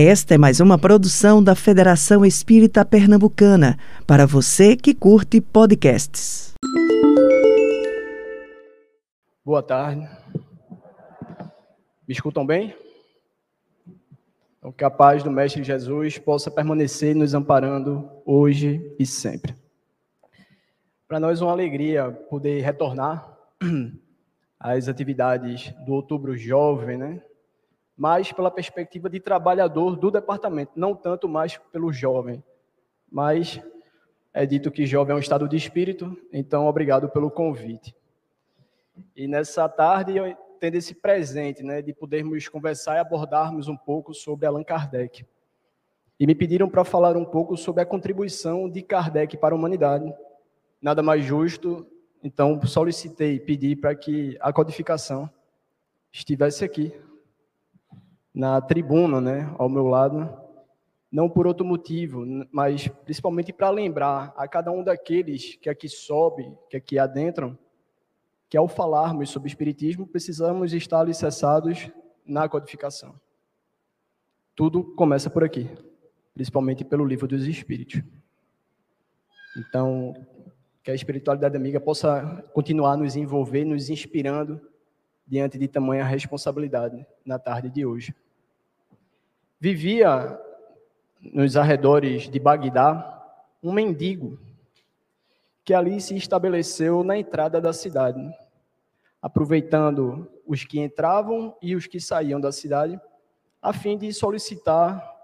Esta é mais uma produção da Federação Espírita Pernambucana, para você que curte podcasts. Boa tarde. Me escutam bem? Então, que a paz do Mestre Jesus possa permanecer nos amparando hoje e sempre. Para nós é uma alegria poder retornar às atividades do Outubro Jovem, né? Mais pela perspectiva de trabalhador do departamento, não tanto mais pelo jovem. Mas é dito que jovem é um estado de espírito, então obrigado pelo convite. E nessa tarde, eu tendo esse presente, né, de podermos conversar e abordarmos um pouco sobre Allan Kardec. E me pediram para falar um pouco sobre a contribuição de Kardec para a humanidade. Nada mais justo, então solicitei, pedi para que a codificação estivesse aqui, na tribuna, né, ao meu lado, não por outro motivo, mas principalmente para lembrar a cada um daqueles que aqui sobe, que aqui adentram, que ao falarmos sobre espiritismo, precisamos estar alicerçados na codificação. Tudo começa por aqui, principalmente pelo livro dos espíritos. Então, que a espiritualidade amiga possa continuar nos envolver, nos inspirando diante de tamanha responsabilidade na tarde de hoje vivia nos arredores de Bagdá um mendigo que ali se estabeleceu na entrada da cidade, aproveitando os que entravam e os que saíam da cidade, a fim de solicitar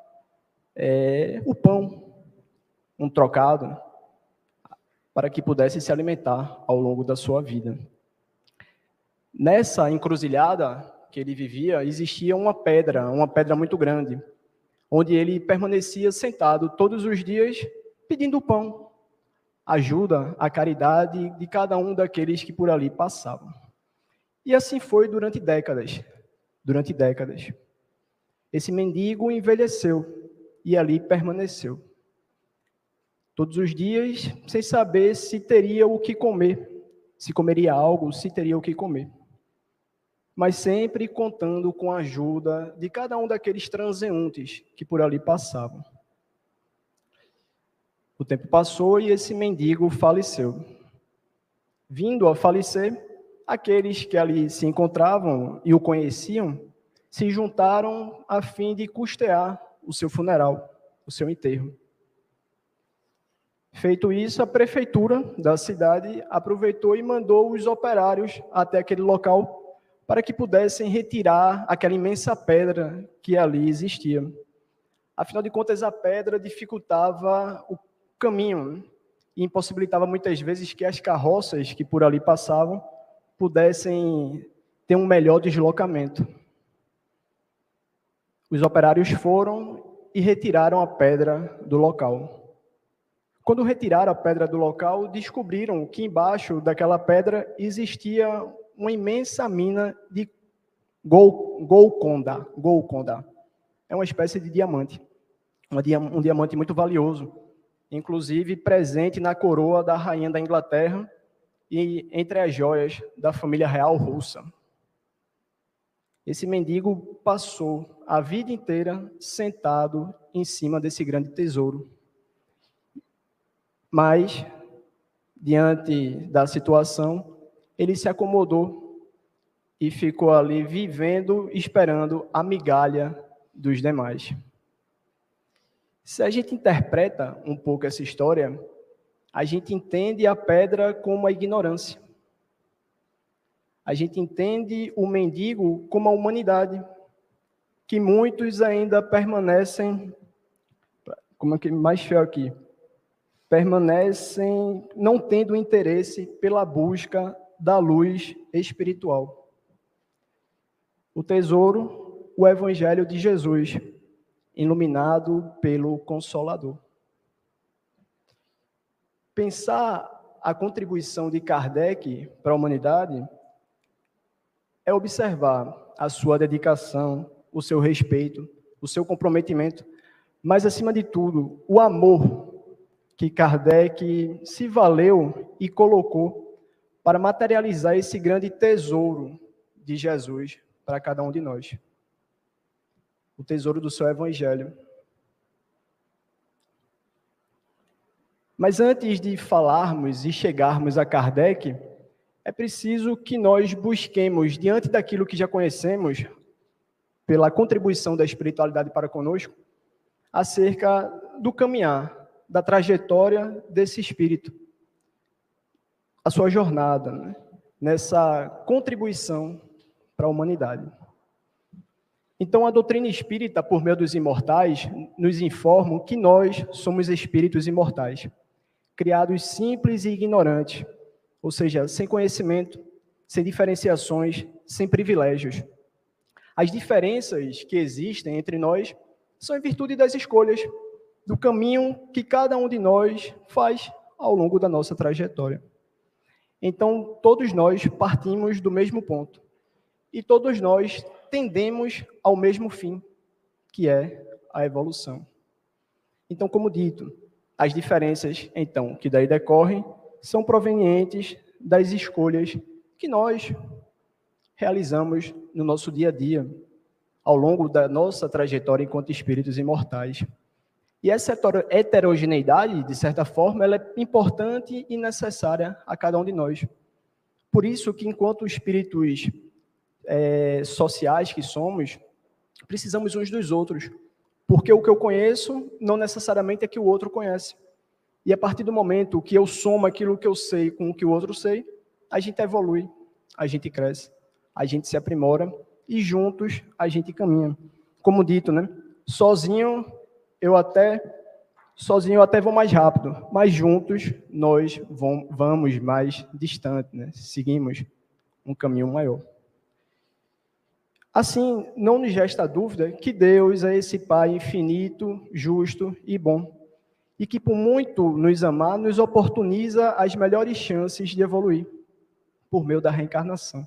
é, o pão, um trocado, para que pudesse se alimentar ao longo da sua vida. Nessa encruzilhada, que ele vivia, existia uma pedra, uma pedra muito grande, onde ele permanecia sentado todos os dias pedindo pão, ajuda, a caridade de cada um daqueles que por ali passavam. E assim foi durante décadas, durante décadas. Esse mendigo envelheceu e ali permaneceu. Todos os dias, sem saber se teria o que comer, se comeria algo, se teria o que comer mas sempre contando com a ajuda de cada um daqueles transeuntes que por ali passavam. O tempo passou e esse mendigo faleceu. Vindo a falecer, aqueles que ali se encontravam e o conheciam se juntaram a fim de custear o seu funeral, o seu enterro. Feito isso, a prefeitura da cidade aproveitou e mandou os operários até aquele local para que pudessem retirar aquela imensa pedra que ali existia. Afinal de contas, a pedra dificultava o caminho e impossibilitava muitas vezes que as carroças que por ali passavam pudessem ter um melhor deslocamento. Os operários foram e retiraram a pedra do local. Quando retiraram a pedra do local, descobriram que embaixo daquela pedra existia uma imensa mina de Gol, Golconda. Golconda. É uma espécie de diamante. Um diamante muito valioso. Inclusive presente na coroa da rainha da Inglaterra e entre as joias da família real russa. Esse mendigo passou a vida inteira sentado em cima desse grande tesouro. Mas, diante da situação, ele se acomodou e ficou ali vivendo, esperando a migalha dos demais. Se a gente interpreta um pouco essa história, a gente entende a pedra como a ignorância. A gente entende o mendigo como a humanidade, que muitos ainda permanecem, como é que mais feio aqui, permanecem não tendo interesse pela busca da luz espiritual. O tesouro, o Evangelho de Jesus, iluminado pelo Consolador. Pensar a contribuição de Kardec para a humanidade é observar a sua dedicação, o seu respeito, o seu comprometimento, mas, acima de tudo, o amor que Kardec se valeu e colocou para materializar esse grande tesouro de Jesus para cada um de nós. o tesouro do seu evangelho. Mas antes de falarmos e chegarmos a Kardec, é preciso que nós busquemos, diante daquilo que já conhecemos, pela contribuição da espiritualidade para conosco, acerca do caminhar, da trajetória desse espírito, a sua jornada, né? nessa contribuição para a humanidade. Então, a doutrina espírita, por meio dos imortais, nos informa que nós somos espíritos imortais, criados simples e ignorantes, ou seja, sem conhecimento, sem diferenciações, sem privilégios. As diferenças que existem entre nós são em virtude das escolhas, do caminho que cada um de nós faz ao longo da nossa trajetória. Então, todos nós partimos do mesmo ponto. E todos nós tendemos ao mesmo fim, que é a evolução. Então, como dito, as diferenças, então, que daí decorrem, são provenientes das escolhas que nós realizamos no nosso dia a dia, ao longo da nossa trajetória enquanto espíritos imortais. E essa heterogeneidade, de certa forma, ela é importante e necessária a cada um de nós. Por isso que, enquanto espíritos é, sociais que somos, precisamos uns dos outros. Porque o que eu conheço não necessariamente é que o outro conhece. E a partir do momento que eu somo aquilo que eu sei com o que o outro sei, a gente evolui, a gente cresce, a gente se aprimora e juntos a gente caminha. Como dito, né? Sozinho eu até sozinho eu até vou mais rápido, mas juntos nós vamos mais distante, né? Seguimos um caminho maior. Assim, não nos resta dúvida que Deus é esse Pai infinito, justo e bom, e que por muito nos amar, nos oportuniza as melhores chances de evoluir por meio da reencarnação.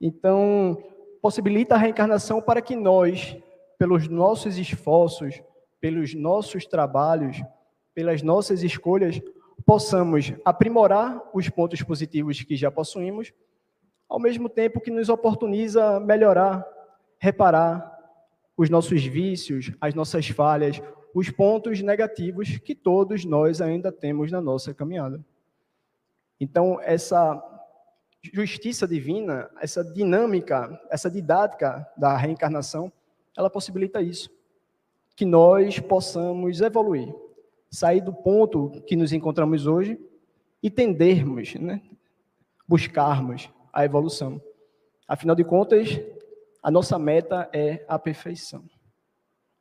Então, possibilita a reencarnação para que nós, pelos nossos esforços, pelos nossos trabalhos, pelas nossas escolhas, possamos aprimorar os pontos positivos que já possuímos, ao mesmo tempo que nos oportuniza melhorar, reparar os nossos vícios, as nossas falhas, os pontos negativos que todos nós ainda temos na nossa caminhada. Então, essa justiça divina, essa dinâmica, essa didática da reencarnação, ela possibilita isso. Que nós possamos evoluir, sair do ponto que nos encontramos hoje e tendermos, né, buscarmos a evolução. Afinal de contas, a nossa meta é a perfeição.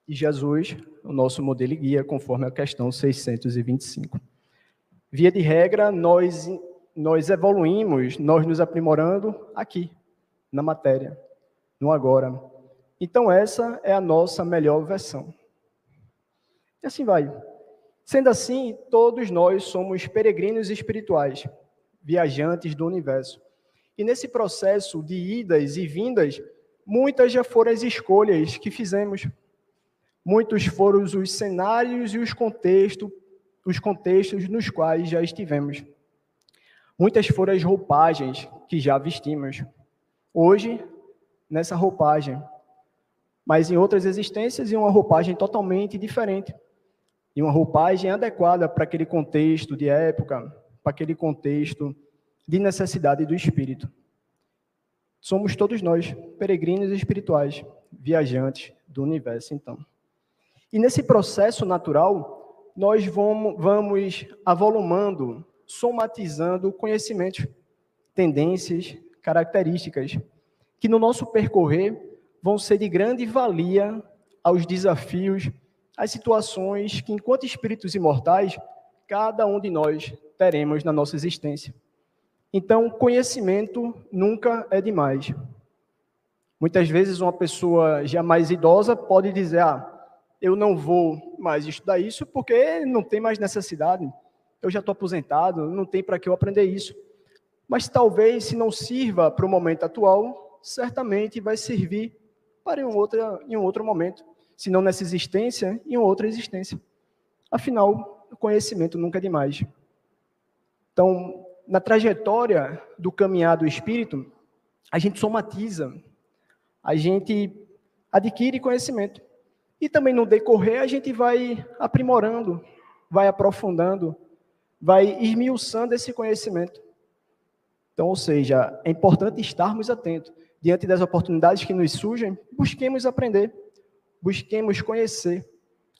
E Jesus, o nosso modelo e guia, conforme a questão 625. Via de regra, nós, nós evoluímos, nós nos aprimorando aqui, na matéria, no agora. Então, essa é a nossa melhor versão. E assim vai. Sendo assim, todos nós somos peregrinos espirituais, viajantes do universo. E nesse processo de idas e vindas, muitas já foram as escolhas que fizemos. Muitos foram os cenários e os contextos, os contextos nos quais já estivemos. Muitas foram as roupagens que já vestimos. Hoje, nessa roupagem, mas em outras existências, em uma roupagem totalmente diferente. E uma roupagem adequada para aquele contexto de época, para aquele contexto de necessidade do espírito. Somos todos nós, peregrinos espirituais, viajantes do universo, então. E nesse processo natural, nós vamos, vamos avolumando, somatizando conhecimentos, tendências, características, que no nosso percorrer vão ser de grande valia aos desafios, às situações que, enquanto espíritos imortais, cada um de nós teremos na nossa existência. Então, conhecimento nunca é demais. Muitas vezes, uma pessoa já mais idosa pode dizer: Ah, eu não vou mais estudar isso porque não tem mais necessidade. Eu já estou aposentado, não tem para que eu aprender isso. Mas talvez, se não sirva para o momento atual, certamente vai servir para em outro, em um outro momento, se não nessa existência, em outra existência. Afinal, o conhecimento nunca é demais. Então, na trajetória do caminhar do espírito, a gente somatiza, a gente adquire conhecimento. E também no decorrer a gente vai aprimorando, vai aprofundando, vai esmiuçando esse conhecimento. Então, ou seja, é importante estarmos atentos. Diante das oportunidades que nos surgem, busquemos aprender, busquemos conhecer,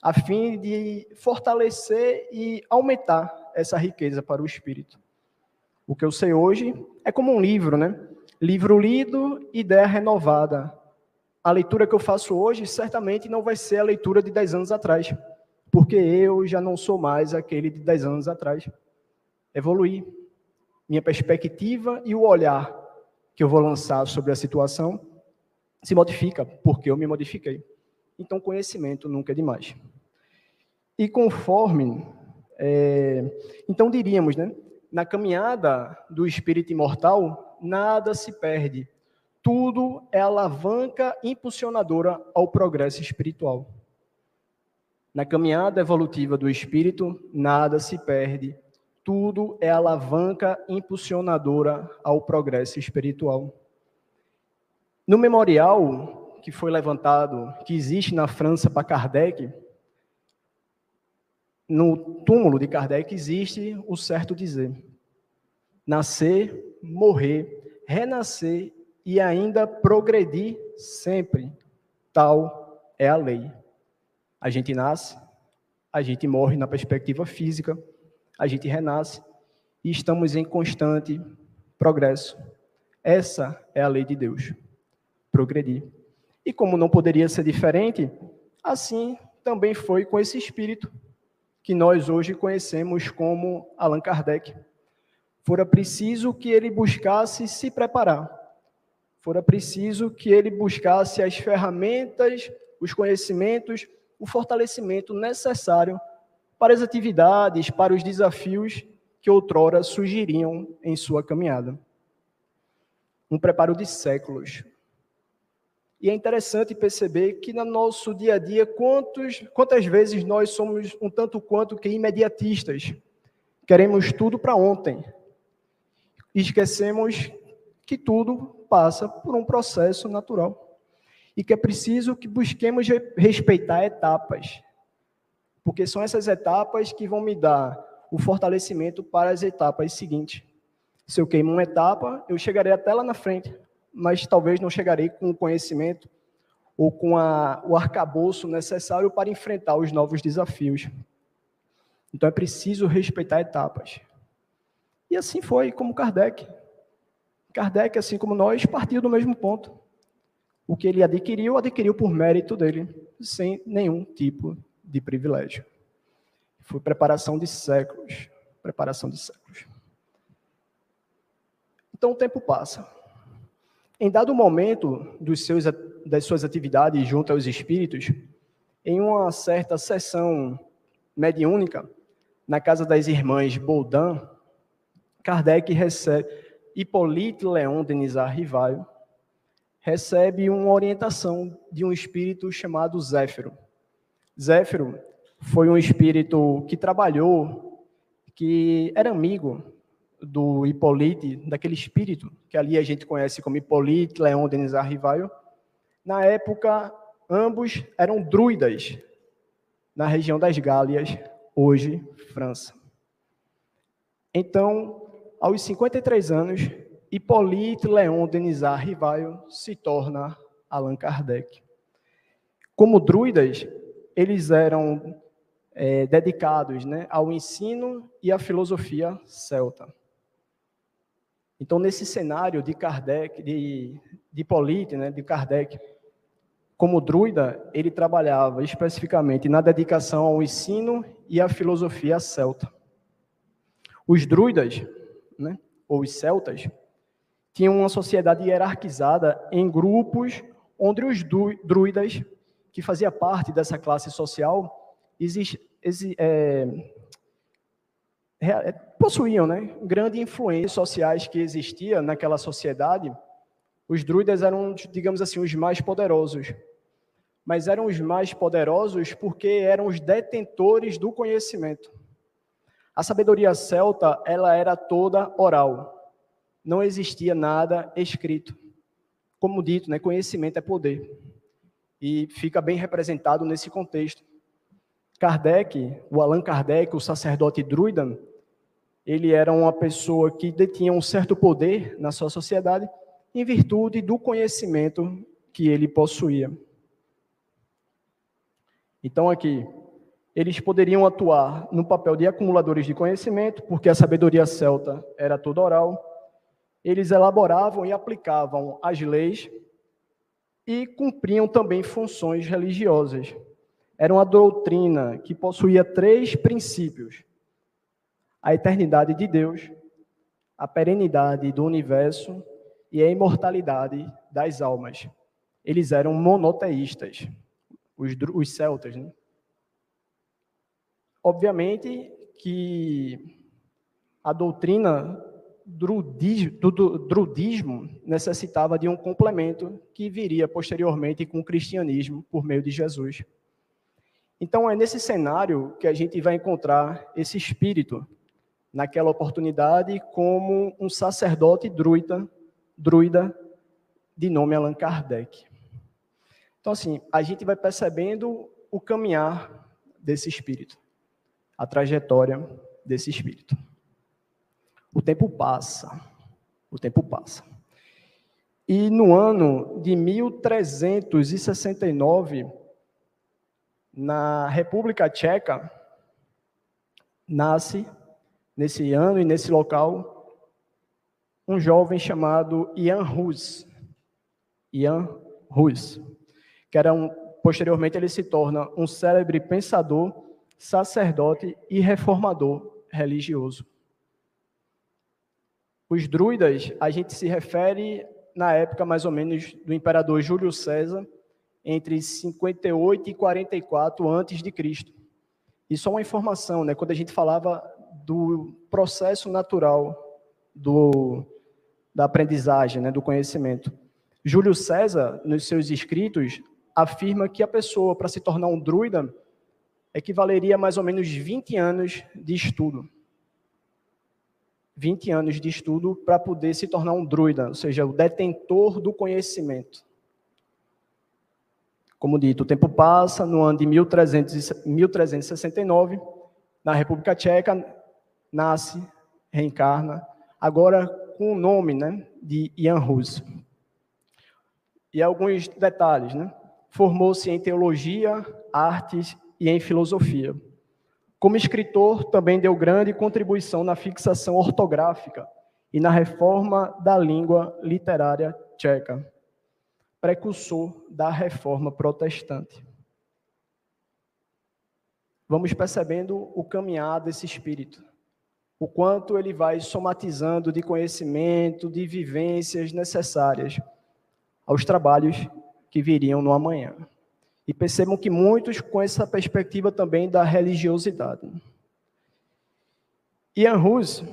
a fim de fortalecer e aumentar essa riqueza para o espírito. O que eu sei hoje é como um livro, né? Livro lido, ideia renovada. A leitura que eu faço hoje certamente não vai ser a leitura de 10 anos atrás, porque eu já não sou mais aquele de 10 anos atrás. Evoluí. Minha perspectiva e o olhar que eu vou lançar sobre a situação se modifica, porque eu me modifiquei. Então, conhecimento nunca é demais. E conforme. É, então, diríamos, né? Na caminhada do espírito imortal, nada se perde. Tudo é alavanca impulsionadora ao progresso espiritual. Na caminhada evolutiva do espírito, nada se perde. Tudo é alavanca impulsionadora ao progresso espiritual. No memorial que foi levantado, que existe na França para Kardec, no túmulo de Kardec existe o certo dizer: nascer, morrer, renascer e ainda progredir sempre. Tal é a lei. A gente nasce, a gente morre na perspectiva física, a gente renasce e estamos em constante progresso. Essa é a lei de Deus. Progredir. E como não poderia ser diferente, assim também foi com esse espírito que nós hoje conhecemos como Allan Kardec. Fora preciso que ele buscasse se preparar. Fora preciso que ele buscasse as ferramentas, os conhecimentos, o fortalecimento necessário para as atividades, para os desafios que outrora surgiriam em sua caminhada. Um preparo de séculos, e é interessante perceber que no nosso dia a dia, quantos, quantas vezes nós somos um tanto quanto que imediatistas. Queremos tudo para ontem. Esquecemos que tudo passa por um processo natural. E que é preciso que busquemos respeitar etapas. Porque são essas etapas que vão me dar o fortalecimento para as etapas seguintes. Se eu queimo uma etapa, eu chegarei até lá na frente mas talvez não chegarei com o conhecimento ou com a, o arcabouço necessário para enfrentar os novos desafios. Então é preciso respeitar etapas. E assim foi como Kardec. Kardec, assim como nós, partiu do mesmo ponto. O que ele adquiriu, adquiriu por mérito dele, sem nenhum tipo de privilégio. Foi preparação de séculos. Preparação de séculos. Então o tempo passa. Em dado momento dos seus, das suas atividades junto aos espíritos, em uma certa sessão mediúnica, na casa das irmãs Baudin, Kardec recebe, Hippolyte Leon Denisard Rivaio, recebe uma orientação de um espírito chamado Zéfiro. Zéfiro foi um espírito que trabalhou, que era amigo do Hippolyte, daquele espírito que ali a gente conhece como Hippolyte, Leon Denis Arrivaio. Na época, ambos eram druidas na região das Gálias, hoje França. Então, aos 53 anos, Hippolyte Leon Denisard Rivaio se torna Allan Kardec. Como druidas, eles eram é, dedicados né, ao ensino e à filosofia celta. Então, nesse cenário de Kardec, de, de Polite, né, de Kardec, como druida, ele trabalhava especificamente na dedicação ao ensino e à filosofia celta. Os druidas, né, ou os celtas, tinham uma sociedade hierarquizada em grupos onde os druidas, que fazia parte dessa classe social, existe, é, é, possuíam né, grande influência sociais que existia naquela sociedade. Os druidas eram, digamos assim, os mais poderosos. Mas eram os mais poderosos porque eram os detentores do conhecimento. A sabedoria celta, ela era toda oral. Não existia nada escrito. Como dito, né, conhecimento é poder. E fica bem representado nesse contexto. Kardec, o Allan Kardec, o sacerdote druida, ele era uma pessoa que detinha um certo poder na sua sociedade em virtude do conhecimento que ele possuía. Então aqui, eles poderiam atuar no papel de acumuladores de conhecimento, porque a sabedoria celta era toda oral. Eles elaboravam e aplicavam as leis e cumpriam também funções religiosas. Era uma doutrina que possuía três princípios: a eternidade de Deus, a perenidade do universo e a imortalidade das almas. Eles eram monoteístas, os, os celtas, né? Obviamente que a doutrina do drudismo necessitava de um complemento que viria posteriormente com o cristianismo por meio de Jesus. Então é nesse cenário que a gente vai encontrar esse espírito naquela oportunidade como um sacerdote druida, druida de nome Allan Kardec. Então assim, a gente vai percebendo o caminhar desse espírito a trajetória desse espírito. O tempo passa, o tempo passa. E no ano de 1369, na República Tcheca, nasce, nesse ano e nesse local, um jovem chamado Jan Hus. Jan Hus, que era um, posteriormente ele se torna um célebre pensador sacerdote e reformador religioso. Os druidas, a gente se refere na época mais ou menos do imperador Júlio César, entre 58 e 44 antes de Cristo. E só uma informação, né? Quando a gente falava do processo natural do, da aprendizagem, né, do conhecimento. Júlio César, nos seus escritos, afirma que a pessoa, para se tornar um druida, equivaleria a mais ou menos 20 anos de estudo. 20 anos de estudo para poder se tornar um druida, ou seja, o detentor do conhecimento. Como dito, o tempo passa, no ano de 1300, 1369, na República Tcheca, nasce, reencarna, agora com o nome né, de Jan Hus. E alguns detalhes, né? Formou-se em teologia, artes e em filosofia. Como escritor, também deu grande contribuição na fixação ortográfica e na reforma da língua literária tcheca, precursor da reforma protestante. Vamos percebendo o caminhar desse espírito, o quanto ele vai somatizando de conhecimento, de vivências necessárias aos trabalhos que viriam no amanhã. E percebam que muitos com essa perspectiva também da religiosidade. Ian Hus,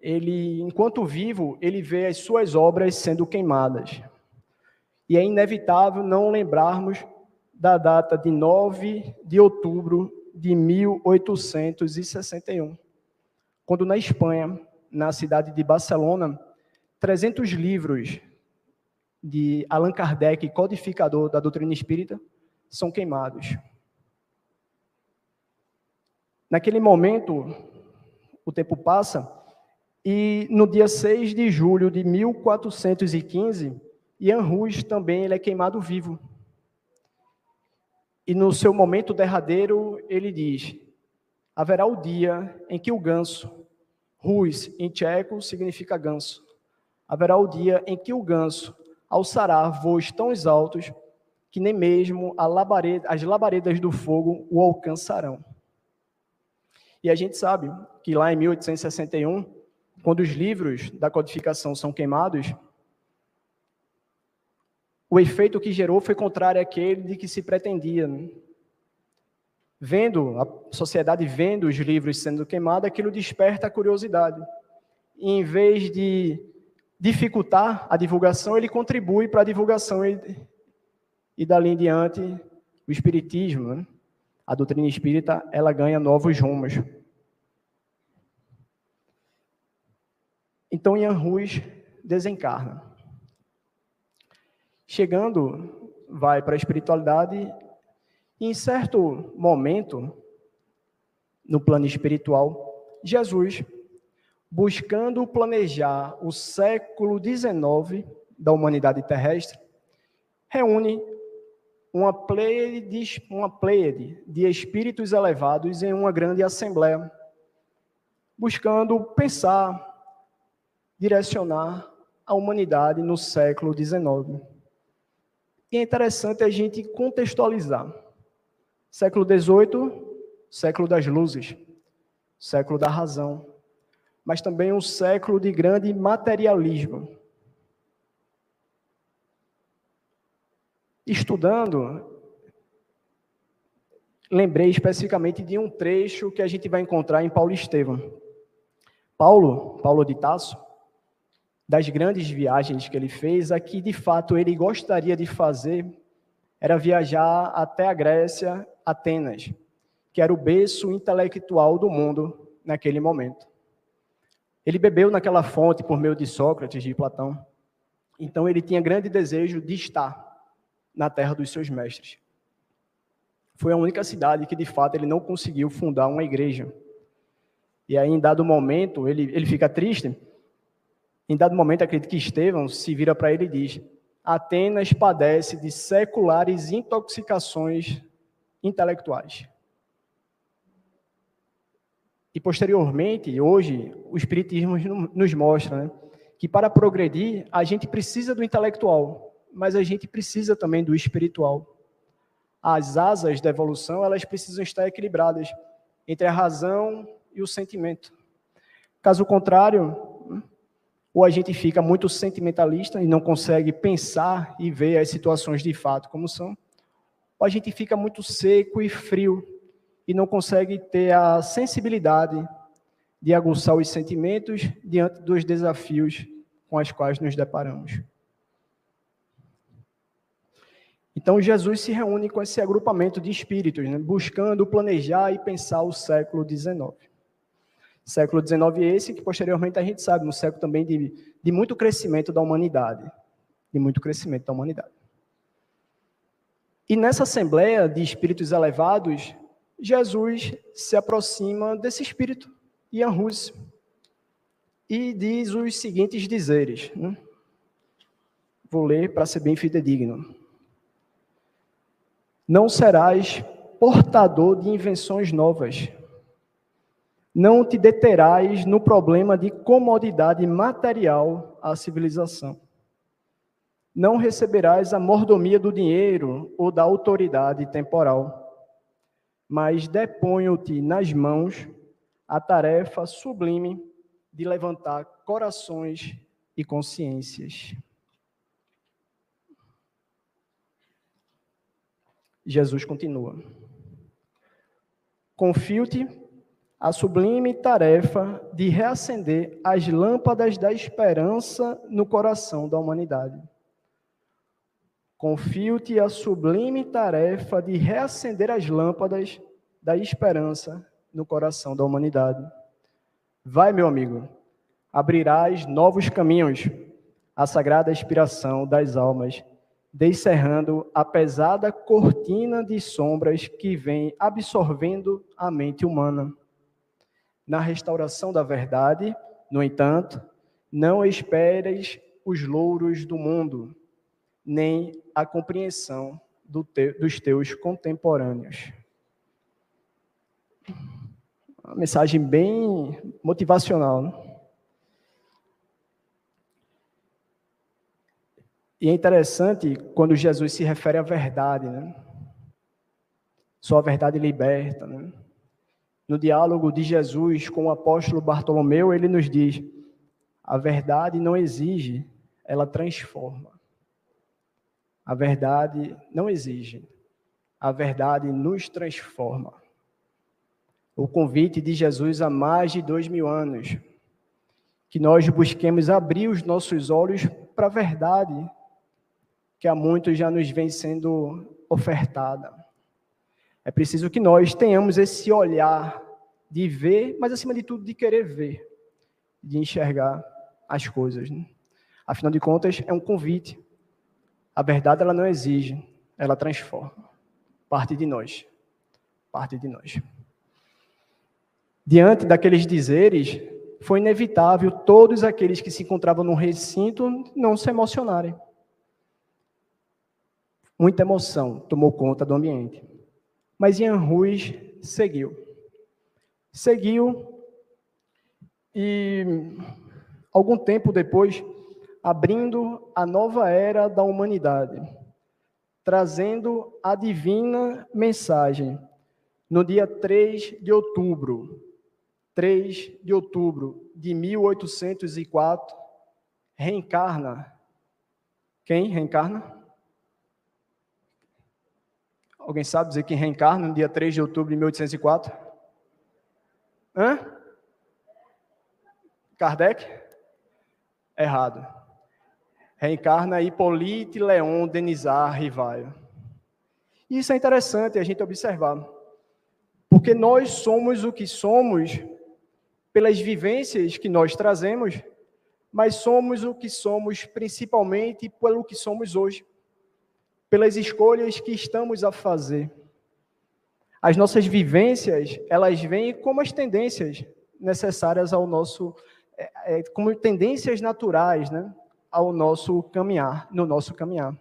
ele, enquanto vivo, ele vê as suas obras sendo queimadas. E é inevitável não lembrarmos da data de 9 de outubro de 1861, quando na Espanha, na cidade de Barcelona, 300 livros de Allan Kardec, codificador da doutrina espírita, são queimados. Naquele momento, o tempo passa, e no dia 6 de julho de 1415, Ian Rus também ele é queimado vivo. E no seu momento derradeiro, ele diz: haverá o dia em que o ganso, Rus em tcheco significa ganso, haverá o dia em que o ganso alçará voos tão altos que nem mesmo labareda, as labaredas do fogo o alcançarão. E a gente sabe que lá em 1861, quando os livros da codificação são queimados, o efeito que gerou foi contrário àquele de que se pretendia. Vendo, a sociedade vendo os livros sendo queimados, aquilo desperta a curiosidade. E em vez de dificultar a divulgação, ele contribui para a divulgação e, e dali em diante o espiritismo, né? a doutrina espírita, ela ganha novos rumos. Então Ian Rus desencarna. Chegando vai para a espiritualidade e, em certo momento, no plano espiritual, Jesus, buscando planejar o século XIX da humanidade terrestre, reúne uma pleiade, de, uma pleiade de espíritos elevados em uma grande assembleia, buscando pensar, direcionar a humanidade no século XIX. E é interessante a gente contextualizar. Século XVIII, século das luzes, século da razão, mas também um século de grande materialismo. Estudando, lembrei especificamente de um trecho que a gente vai encontrar em Paulo Estevam. Paulo, Paulo de Tasso, das grandes viagens que ele fez, a que de fato ele gostaria de fazer era viajar até a Grécia, Atenas, que era o berço intelectual do mundo naquele momento. Ele bebeu naquela fonte por meio de Sócrates, de Platão. Então ele tinha grande desejo de estar na terra dos seus mestres. Foi a única cidade que de fato ele não conseguiu fundar uma igreja. E aí, em dado momento, ele, ele fica triste. Em dado momento, acredito que Estevão se vira para ele e diz: Atenas padece de seculares intoxicações intelectuais. E posteriormente, hoje, o Espiritismo nos mostra né, que para progredir, a gente precisa do intelectual, mas a gente precisa também do espiritual. As asas da evolução, elas precisam estar equilibradas entre a razão e o sentimento. Caso contrário, ou a gente fica muito sentimentalista e não consegue pensar e ver as situações de fato como são, ou a gente fica muito seco e frio e não consegue ter a sensibilidade de aguçar os sentimentos diante dos desafios com os quais nos deparamos. Então, Jesus se reúne com esse agrupamento de espíritos, né, buscando planejar e pensar o século XIX. Século XIX esse que, posteriormente, a gente sabe, um século também de, de muito crescimento da humanidade. De muito crescimento da humanidade. E nessa assembleia de espíritos elevados, Jesus se aproxima desse espírito, Ian Hus, e diz os seguintes dizeres. Né? Vou ler para ser bem fidedigno. Não serás portador de invenções novas. Não te deterás no problema de comodidade material à civilização. Não receberás a mordomia do dinheiro ou da autoridade temporal mas deponho-te nas mãos a tarefa sublime de levantar corações e consciências. Jesus continua. Confio-te a sublime tarefa de reacender as lâmpadas da esperança no coração da humanidade. Confio-te a sublime tarefa de reacender as lâmpadas da esperança no coração da humanidade. Vai, meu amigo, abrirás novos caminhos, a sagrada inspiração das almas, descerrando a pesada cortina de sombras que vem absorvendo a mente humana. Na restauração da verdade, no entanto, não esperes os louros do mundo, nem a compreensão do dos teus contemporâneos. Uma mensagem bem motivacional. Né? E é interessante quando Jesus se refere à verdade, né? Só a verdade liberta, né? No diálogo de Jesus com o apóstolo Bartolomeu, ele nos diz: a verdade não exige, ela transforma. A verdade não exige, a verdade nos transforma. O convite de Jesus há mais de dois mil anos, que nós busquemos abrir os nossos olhos para a verdade que há muito já nos vem sendo ofertada. É preciso que nós tenhamos esse olhar de ver, mas acima de tudo de querer ver, de enxergar as coisas. Né? Afinal de contas, é um convite a verdade ela não exige, ela transforma. Parte de nós. Parte de nós. Diante daqueles dizeres, foi inevitável todos aqueles que se encontravam no recinto não se emocionarem. Muita emoção tomou conta do ambiente. Mas Ian Ruiz seguiu. Seguiu e, algum tempo depois, abrindo a nova era da humanidade, trazendo a divina mensagem. No dia 3 de outubro, 3 de outubro de 1804, reencarna. Quem reencarna? Alguém sabe dizer quem reencarna no dia 3 de outubro de 1804? Hã? Kardec? Errado. Reencarna Hippolyte Leon Denisard Rivaio. Isso é interessante a gente observar. Porque nós somos o que somos pelas vivências que nós trazemos, mas somos o que somos principalmente pelo que somos hoje pelas escolhas que estamos a fazer. As nossas vivências, elas vêm como as tendências necessárias ao nosso, é, é, como tendências naturais, né, ao nosso caminhar, no nosso caminhar.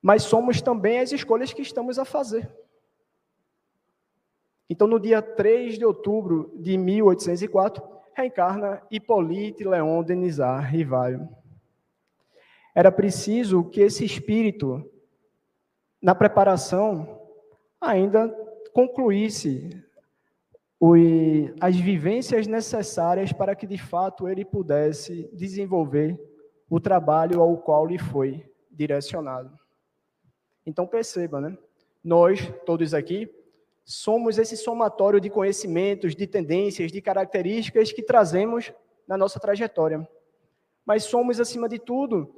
Mas somos também as escolhas que estamos a fazer. Então, no dia 3 de outubro de 1804, reencarna Hippolyte Leon Denisard Rivaio. Era preciso que esse espírito, na preparação, ainda concluísse as vivências necessárias para que, de fato, ele pudesse desenvolver o trabalho ao qual lhe foi direcionado. Então, perceba, né? Nós, todos aqui, somos esse somatório de conhecimentos, de tendências, de características que trazemos na nossa trajetória. Mas somos, acima de tudo,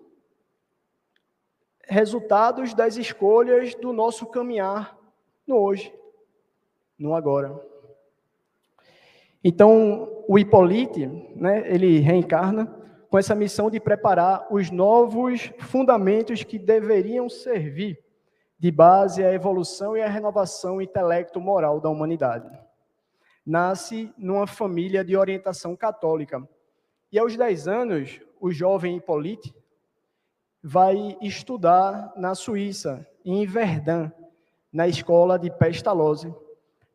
resultados das escolhas do nosso caminhar no hoje, no agora. Então, o Hipólite, né, ele reencarna com essa missão de preparar os novos fundamentos que deveriam servir de base à evolução e à renovação intelecto-moral da humanidade. Nasce numa família de orientação católica. E aos 10 anos, o jovem Hipólite vai estudar na Suíça, em Verdun, na escola de Pestalozzi.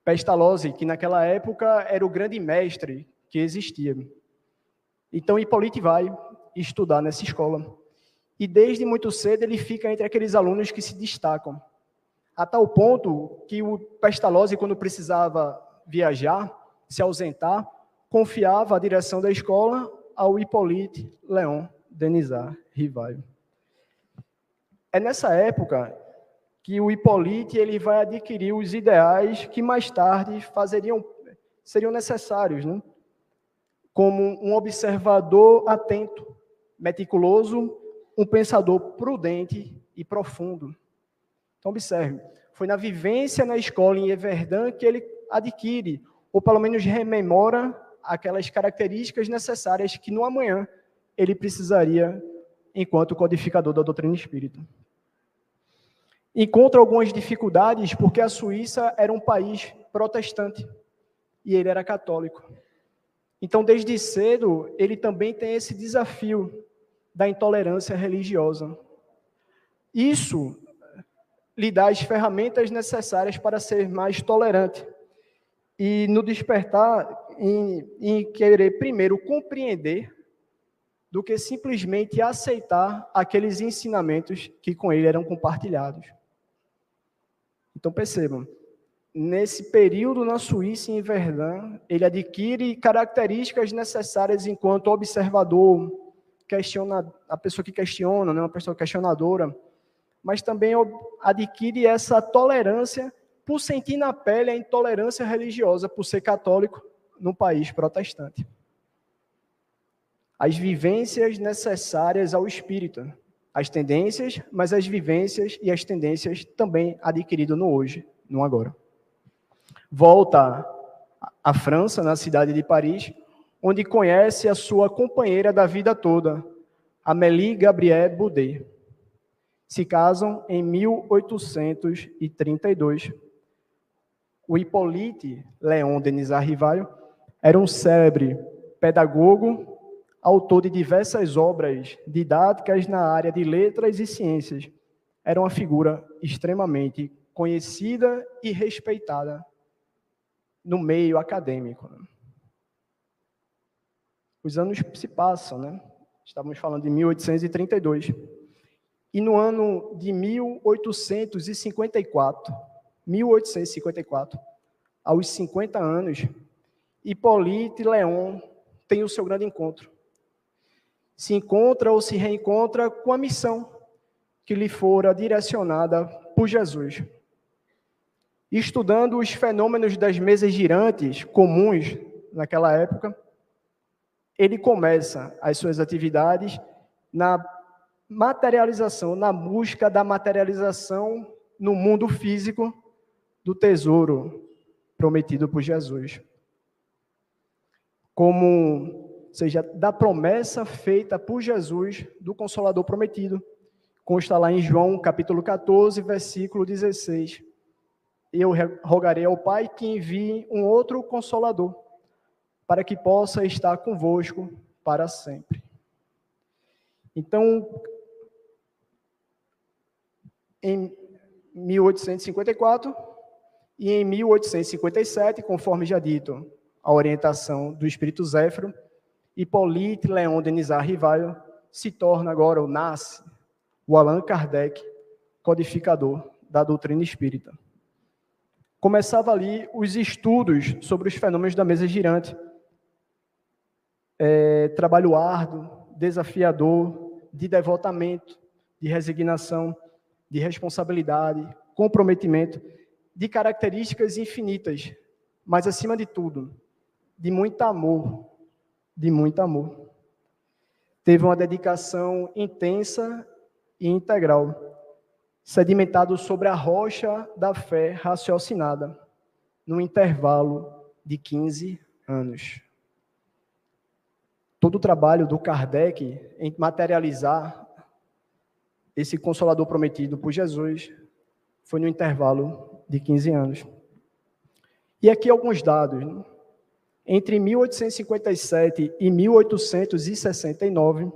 Pestalozzi, que naquela época era o grande mestre que existia. Então Hipólite vai estudar nessa escola. E desde muito cedo ele fica entre aqueles alunos que se destacam. A tal ponto que o Pestalozzi, quando precisava viajar, se ausentar, confiava a direção da escola ao Hipólite Leon Denisard Rivaio. É nessa época que o Hipólite ele vai adquirir os ideais que mais tarde fazeriam, seriam necessários, né? Como um observador atento, meticuloso, um pensador prudente e profundo. Então, observe, foi na vivência na escola em Everdun que ele adquire, ou pelo menos rememora, aquelas características necessárias que no amanhã ele precisaria enquanto codificador da doutrina espírita encontra algumas dificuldades porque a Suíça era um país protestante e ele era católico. Então, desde cedo, ele também tem esse desafio da intolerância religiosa. Isso lhe dá as ferramentas necessárias para ser mais tolerante e no despertar em, em querer primeiro compreender do que simplesmente aceitar aqueles ensinamentos que com ele eram compartilhados. Então percebam, nesse período na Suíça, em Verdun, ele adquire características necessárias enquanto observador, questiona, a pessoa que questiona, né, uma pessoa questionadora, mas também adquire essa tolerância por sentir na pele a intolerância religiosa, por ser católico no país protestante. As vivências necessárias ao espírito as tendências, mas as vivências e as tendências também adquirido no hoje, no agora. Volta à França, na cidade de Paris, onde conhece a sua companheira da vida toda, Amélie Gabrielle Boudet. se casam em 1832. O Hippolyte Leon Denis Arrivaio era um célebre pedagogo, autor de diversas obras didáticas na área de letras e ciências. Era uma figura extremamente conhecida e respeitada no meio acadêmico. Né? Os anos se passam, né? Estávamos falando de 1832. E no ano de 1854, 1854, aos 50 anos, Hipólite Leon tem o seu grande encontro. Se encontra ou se reencontra com a missão que lhe fora direcionada por Jesus. Estudando os fenômenos das mesas girantes comuns naquela época, ele começa as suas atividades na materialização, na busca da materialização no mundo físico do tesouro prometido por Jesus. Como, seja, da promessa feita por Jesus do Consolador prometido. Consta lá em João capítulo 14, versículo 16. Eu rogarei ao Pai que envie um outro Consolador, para que possa estar convosco para sempre. Então, em 1854 e em 1857, conforme já dito, a orientação do Espírito Zéfiro, Hippolyte Leon Denis Rivaio se torna agora, ou nasce, o Allan Kardec, codificador da doutrina espírita. Começava ali os estudos sobre os fenômenos da mesa girante. É, trabalho árduo, desafiador, de devotamento, de resignação, de responsabilidade, comprometimento, de características infinitas, mas acima de tudo, de muito amor, de muito amor. Teve uma dedicação intensa e integral, sedimentado sobre a rocha da fé raciocinada, no intervalo de 15 anos. Todo o trabalho do Kardec em materializar esse consolador prometido por Jesus foi no intervalo de 15 anos. E aqui alguns dados. Né? Entre 1857 e 1869,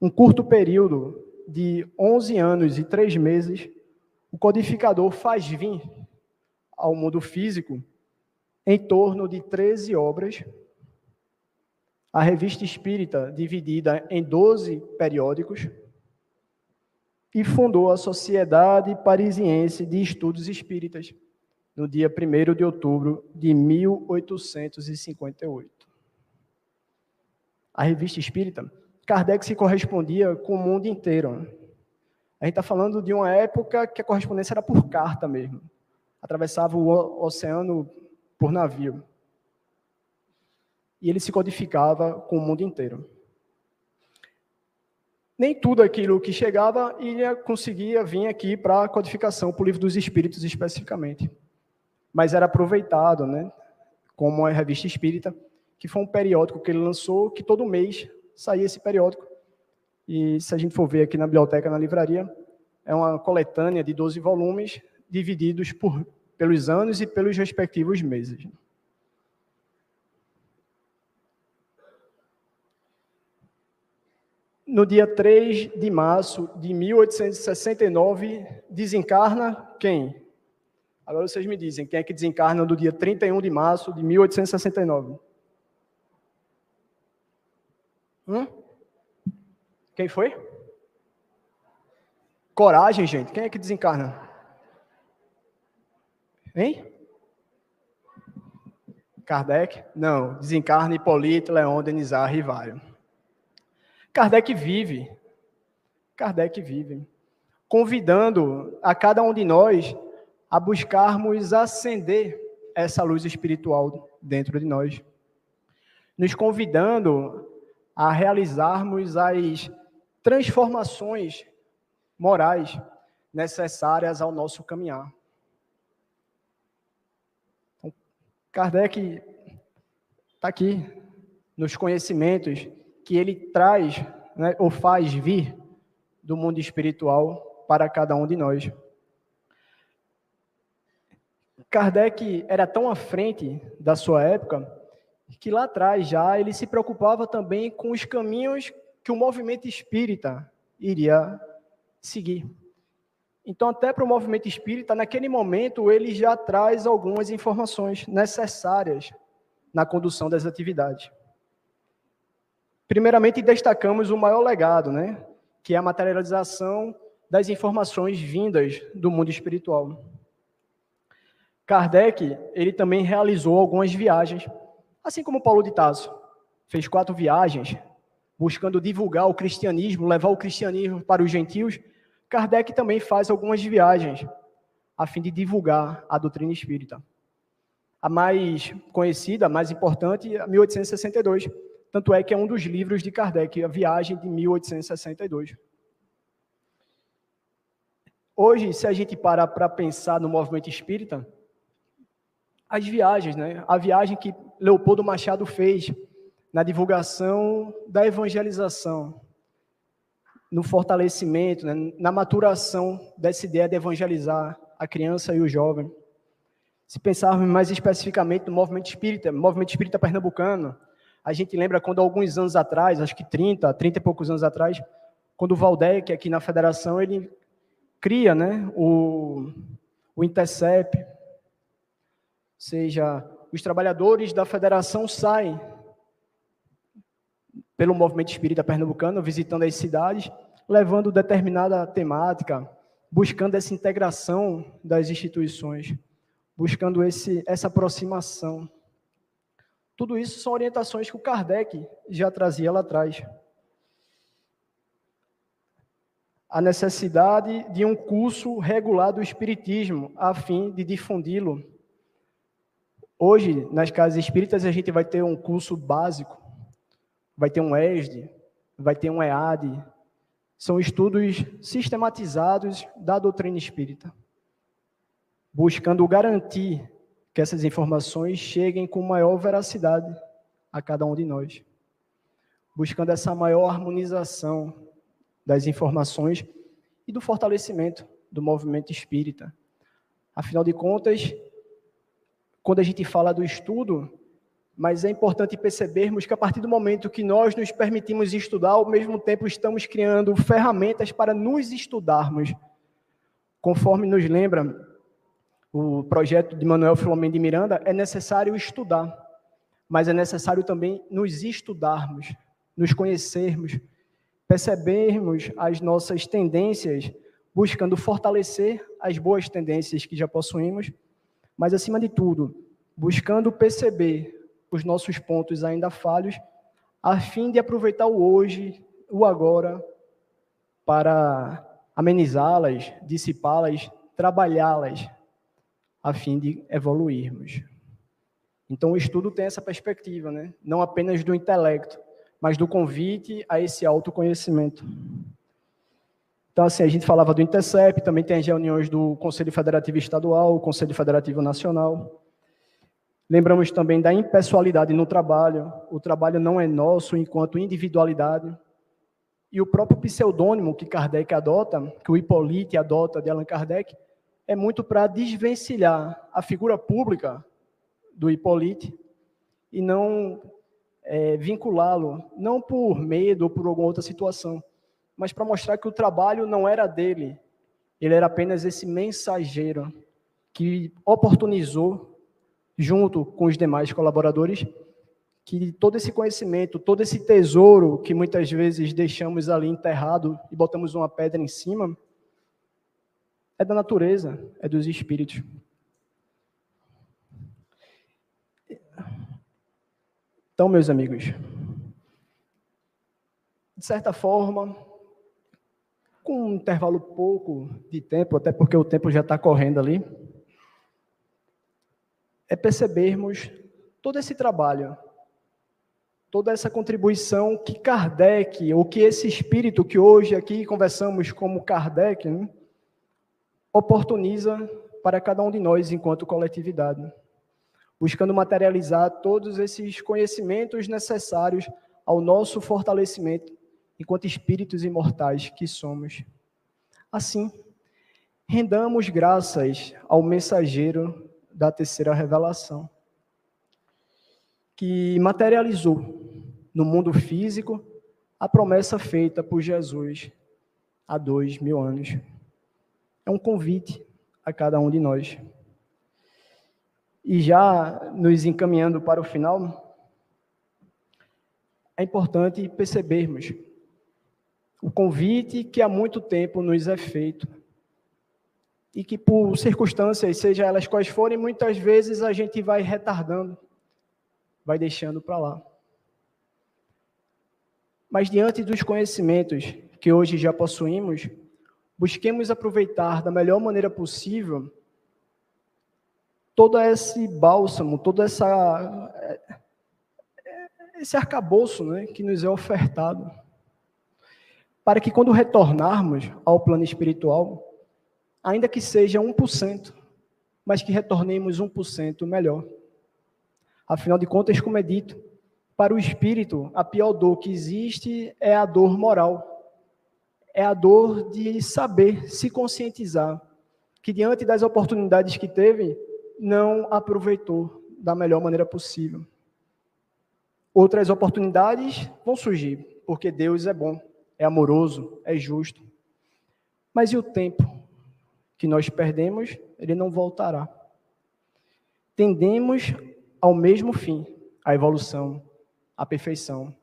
um curto período de 11 anos e 3 meses, o codificador faz vir ao mundo físico em torno de 13 obras, a revista espírita dividida em 12 periódicos, e fundou a Sociedade Parisiense de Estudos Espíritas, no dia 1 de outubro de 1858. A revista espírita, Kardec se correspondia com o mundo inteiro. A gente está falando de uma época que a correspondência era por carta mesmo. Atravessava o oceano por navio. E ele se codificava com o mundo inteiro nem tudo aquilo que chegava ia conseguia vir aqui para a codificação, para o livro dos Espíritos especificamente. Mas era aproveitado, né? Como a revista Espírita, que foi um periódico que ele lançou, que todo mês saía esse periódico. E se a gente for ver aqui na biblioteca, na livraria, é uma coletânea de 12 volumes, divididos por, pelos anos e pelos respectivos meses. no dia 3 de março de 1869, desencarna quem? Agora vocês me dizem, quem é que desencarna no dia 31 de março de 1869? Hum? Quem foi? Coragem, gente. Quem é que desencarna? Hein? Kardec? Não. Desencarna Hipólito Leon Denizar Rivaio. Kardec vive. Kardec vive. Convidando a cada um de nós a buscarmos acender essa luz espiritual dentro de nós. Nos convidando a realizarmos as transformações morais necessárias ao nosso caminhar. Então, Kardec está aqui nos conhecimentos que ele traz, né, ou faz vir do mundo espiritual para cada um de nós. Kardec era tão à frente da sua época que lá atrás já ele se preocupava também com os caminhos que o movimento espírita iria seguir. Então, até para o movimento espírita, naquele momento, ele já traz algumas informações necessárias na condução das atividades. Primeiramente, destacamos o maior legado, né? que é a materialização das informações vindas do mundo espiritual. Kardec, ele também realizou algumas viagens, assim como Paulo de Tarso. Fez quatro viagens, buscando divulgar o cristianismo, levar o cristianismo para os gentios. Kardec também faz algumas viagens, a fim de divulgar a doutrina espírita. A mais conhecida, a mais importante, é 1862. Tanto é que é um dos livros de Kardec, A Viagem de 1862. Hoje, se a gente parar para pensar no movimento espírita, as viagens, né? A viagem que Leopoldo Machado fez na divulgação da evangelização, no fortalecimento, né? na maturação dessa ideia de evangelizar a criança e o jovem. Se pensarmos mais especificamente no movimento espírita, movimento espírita pernambucano, a gente lembra quando alguns anos atrás, acho que 30, 30 e poucos anos atrás, quando o Valdec, aqui na federação, ele cria né, o, o seja, os trabalhadores da federação saem pelo movimento espírita pernambucano, visitando as cidades, levando determinada temática, buscando essa integração das instituições, buscando esse, essa aproximação. Tudo isso são orientações que o Kardec já trazia lá atrás. A necessidade de um curso regular do Espiritismo, a fim de difundi-lo Hoje, nas casas espíritas, a gente vai ter um curso básico, vai ter um ESD, vai ter um EAD. São estudos sistematizados da doutrina espírita, buscando garantir que essas informações cheguem com maior veracidade a cada um de nós, buscando essa maior harmonização das informações e do fortalecimento do movimento espírita. Afinal de contas, quando a gente fala do estudo, mas é importante percebermos que a partir do momento que nós nos permitimos estudar, ao mesmo tempo estamos criando ferramentas para nos estudarmos. Conforme nos lembra o projeto de Manuel Filomeno de Miranda, é necessário estudar, mas é necessário também nos estudarmos, nos conhecermos, percebermos as nossas tendências, buscando fortalecer as boas tendências que já possuímos mas acima de tudo, buscando perceber os nossos pontos ainda falhos, a fim de aproveitar o hoje, o agora, para amenizá-las, dissipá-las, trabalhá-las, a fim de evoluirmos. Então, o estudo tem essa perspectiva, né? não apenas do intelecto, mas do convite a esse autoconhecimento. Então, assim, a gente falava do Intercep, também tem as reuniões do Conselho Federativo Estadual, o Conselho Federativo Nacional. Lembramos também da impessoalidade no trabalho. O trabalho não é nosso enquanto individualidade. E o próprio pseudônimo que Kardec adota, que o Hippolyte adota de Allan Kardec, é muito para desvencilhar a figura pública do Hippolyte e não é, vinculá-lo, não por medo ou por alguma outra situação, mas para mostrar que o trabalho não era dele, ele era apenas esse mensageiro que oportunizou, junto com os demais colaboradores, que todo esse conhecimento, todo esse tesouro que muitas vezes deixamos ali enterrado e botamos uma pedra em cima, é da natureza, é dos espíritos. Então, meus amigos, de certa forma, com um intervalo pouco de tempo, até porque o tempo já está correndo ali, é percebermos todo esse trabalho, toda essa contribuição que Kardec, ou que esse espírito que hoje aqui conversamos como Kardec, né, oportuniza para cada um de nós enquanto coletividade, buscando materializar todos esses conhecimentos necessários ao nosso fortalecimento enquanto espíritos imortais que somos. Assim, rendamos graças ao mensageiro da terceira revelação, que materializou no mundo físico a promessa feita por Jesus há dois mil anos. É um convite a cada um de nós. E já nos encaminhando para o final, é importante percebermos o convite que há muito tempo nos é feito e que por circunstâncias, seja elas quais forem, muitas vezes a gente vai retardando, vai deixando para lá. Mas diante dos conhecimentos que hoje já possuímos, busquemos aproveitar da melhor maneira possível todo esse bálsamo, todo essa, esse arcabouço né, que nos é ofertado, para que quando retornarmos ao plano espiritual, ainda que seja 1%, mas que retornemos 1% melhor. Afinal de contas, como é dito, para o espírito, a pior dor que existe é a dor moral. É a dor de saber se conscientizar que, diante das oportunidades que teve, não aproveitou da melhor maneira possível. Outras oportunidades vão surgir, porque Deus é bom, é amoroso, é justo. Mas e o tempo que nós perdemos, ele não voltará. Tendemos ao mesmo fim, a evolução, a perfeição.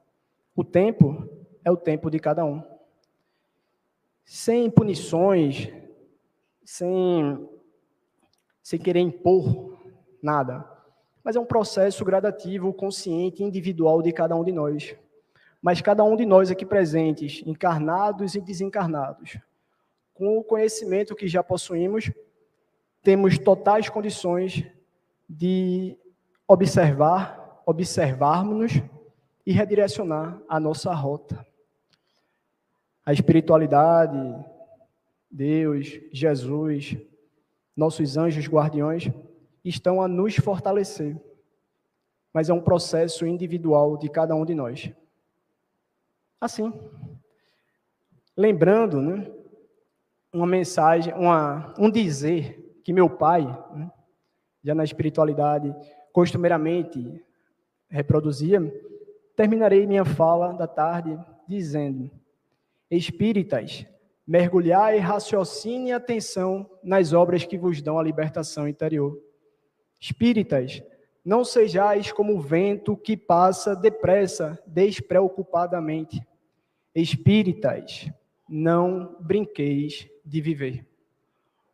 O tempo é o tempo de cada um. Sem punições, sem, sem querer impor nada. Mas é um processo gradativo, consciente, individual de cada um de nós. Mas cada um de nós aqui presentes, encarnados e desencarnados, com o conhecimento que já possuímos, temos totais condições de observar, observarmos-nos e redirecionar a nossa rota. A espiritualidade, Deus, Jesus, nossos anjos guardiões estão a nos fortalecer. Mas é um processo individual de cada um de nós. Assim, lembrando, né, uma mensagem, uma, um dizer que meu pai, né, já na espiritualidade, costumeiramente reproduzia, Terminarei minha fala da tarde dizendo: Espíritas, mergulhai raciocínio e atenção nas obras que vos dão a libertação interior. Espíritas, não sejais como o vento que passa depressa, despreocupadamente. Espíritas, não brinqueis de viver.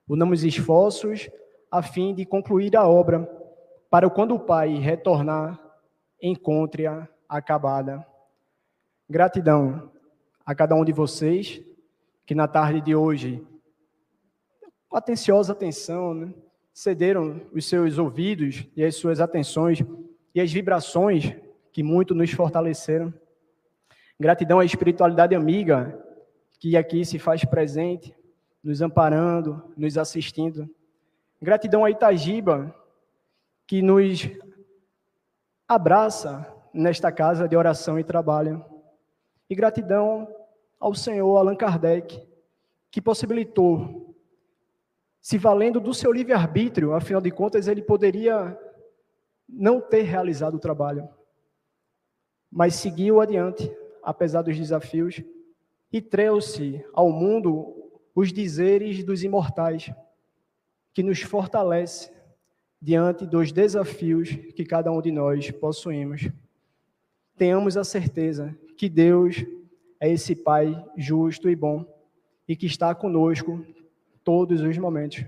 Unamos esforços a fim de concluir a obra, para quando o Pai retornar, encontre-a acabada. Gratidão a cada um de vocês que na tarde de hoje, com atenciosa atenção, né, cederam os seus ouvidos e as suas atenções e as vibrações que muito nos fortaleceram. Gratidão à espiritualidade amiga que aqui se faz presente, nos amparando, nos assistindo. Gratidão a Itagiba, que nos abraça nesta casa de oração e trabalho. E gratidão ao Senhor Allan Kardec, que possibilitou, se valendo do seu livre-arbítrio, afinal de contas, ele poderia não ter realizado o trabalho, mas seguiu adiante, apesar dos desafios, e trouxe ao mundo os dizeres dos imortais, que nos fortalece diante dos desafios que cada um de nós possuímos. Tenhamos a certeza que Deus é esse Pai justo e bom e que está conosco todos os momentos.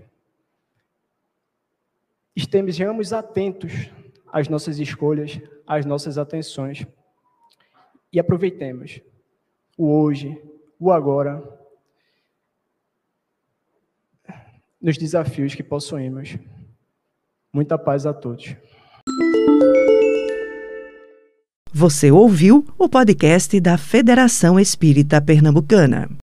Estejamos atentos às nossas escolhas, às nossas atenções e aproveitemos o hoje, o agora, nos desafios que possuímos. Muita paz a todos. Você ouviu o podcast da Federação Espírita Pernambucana.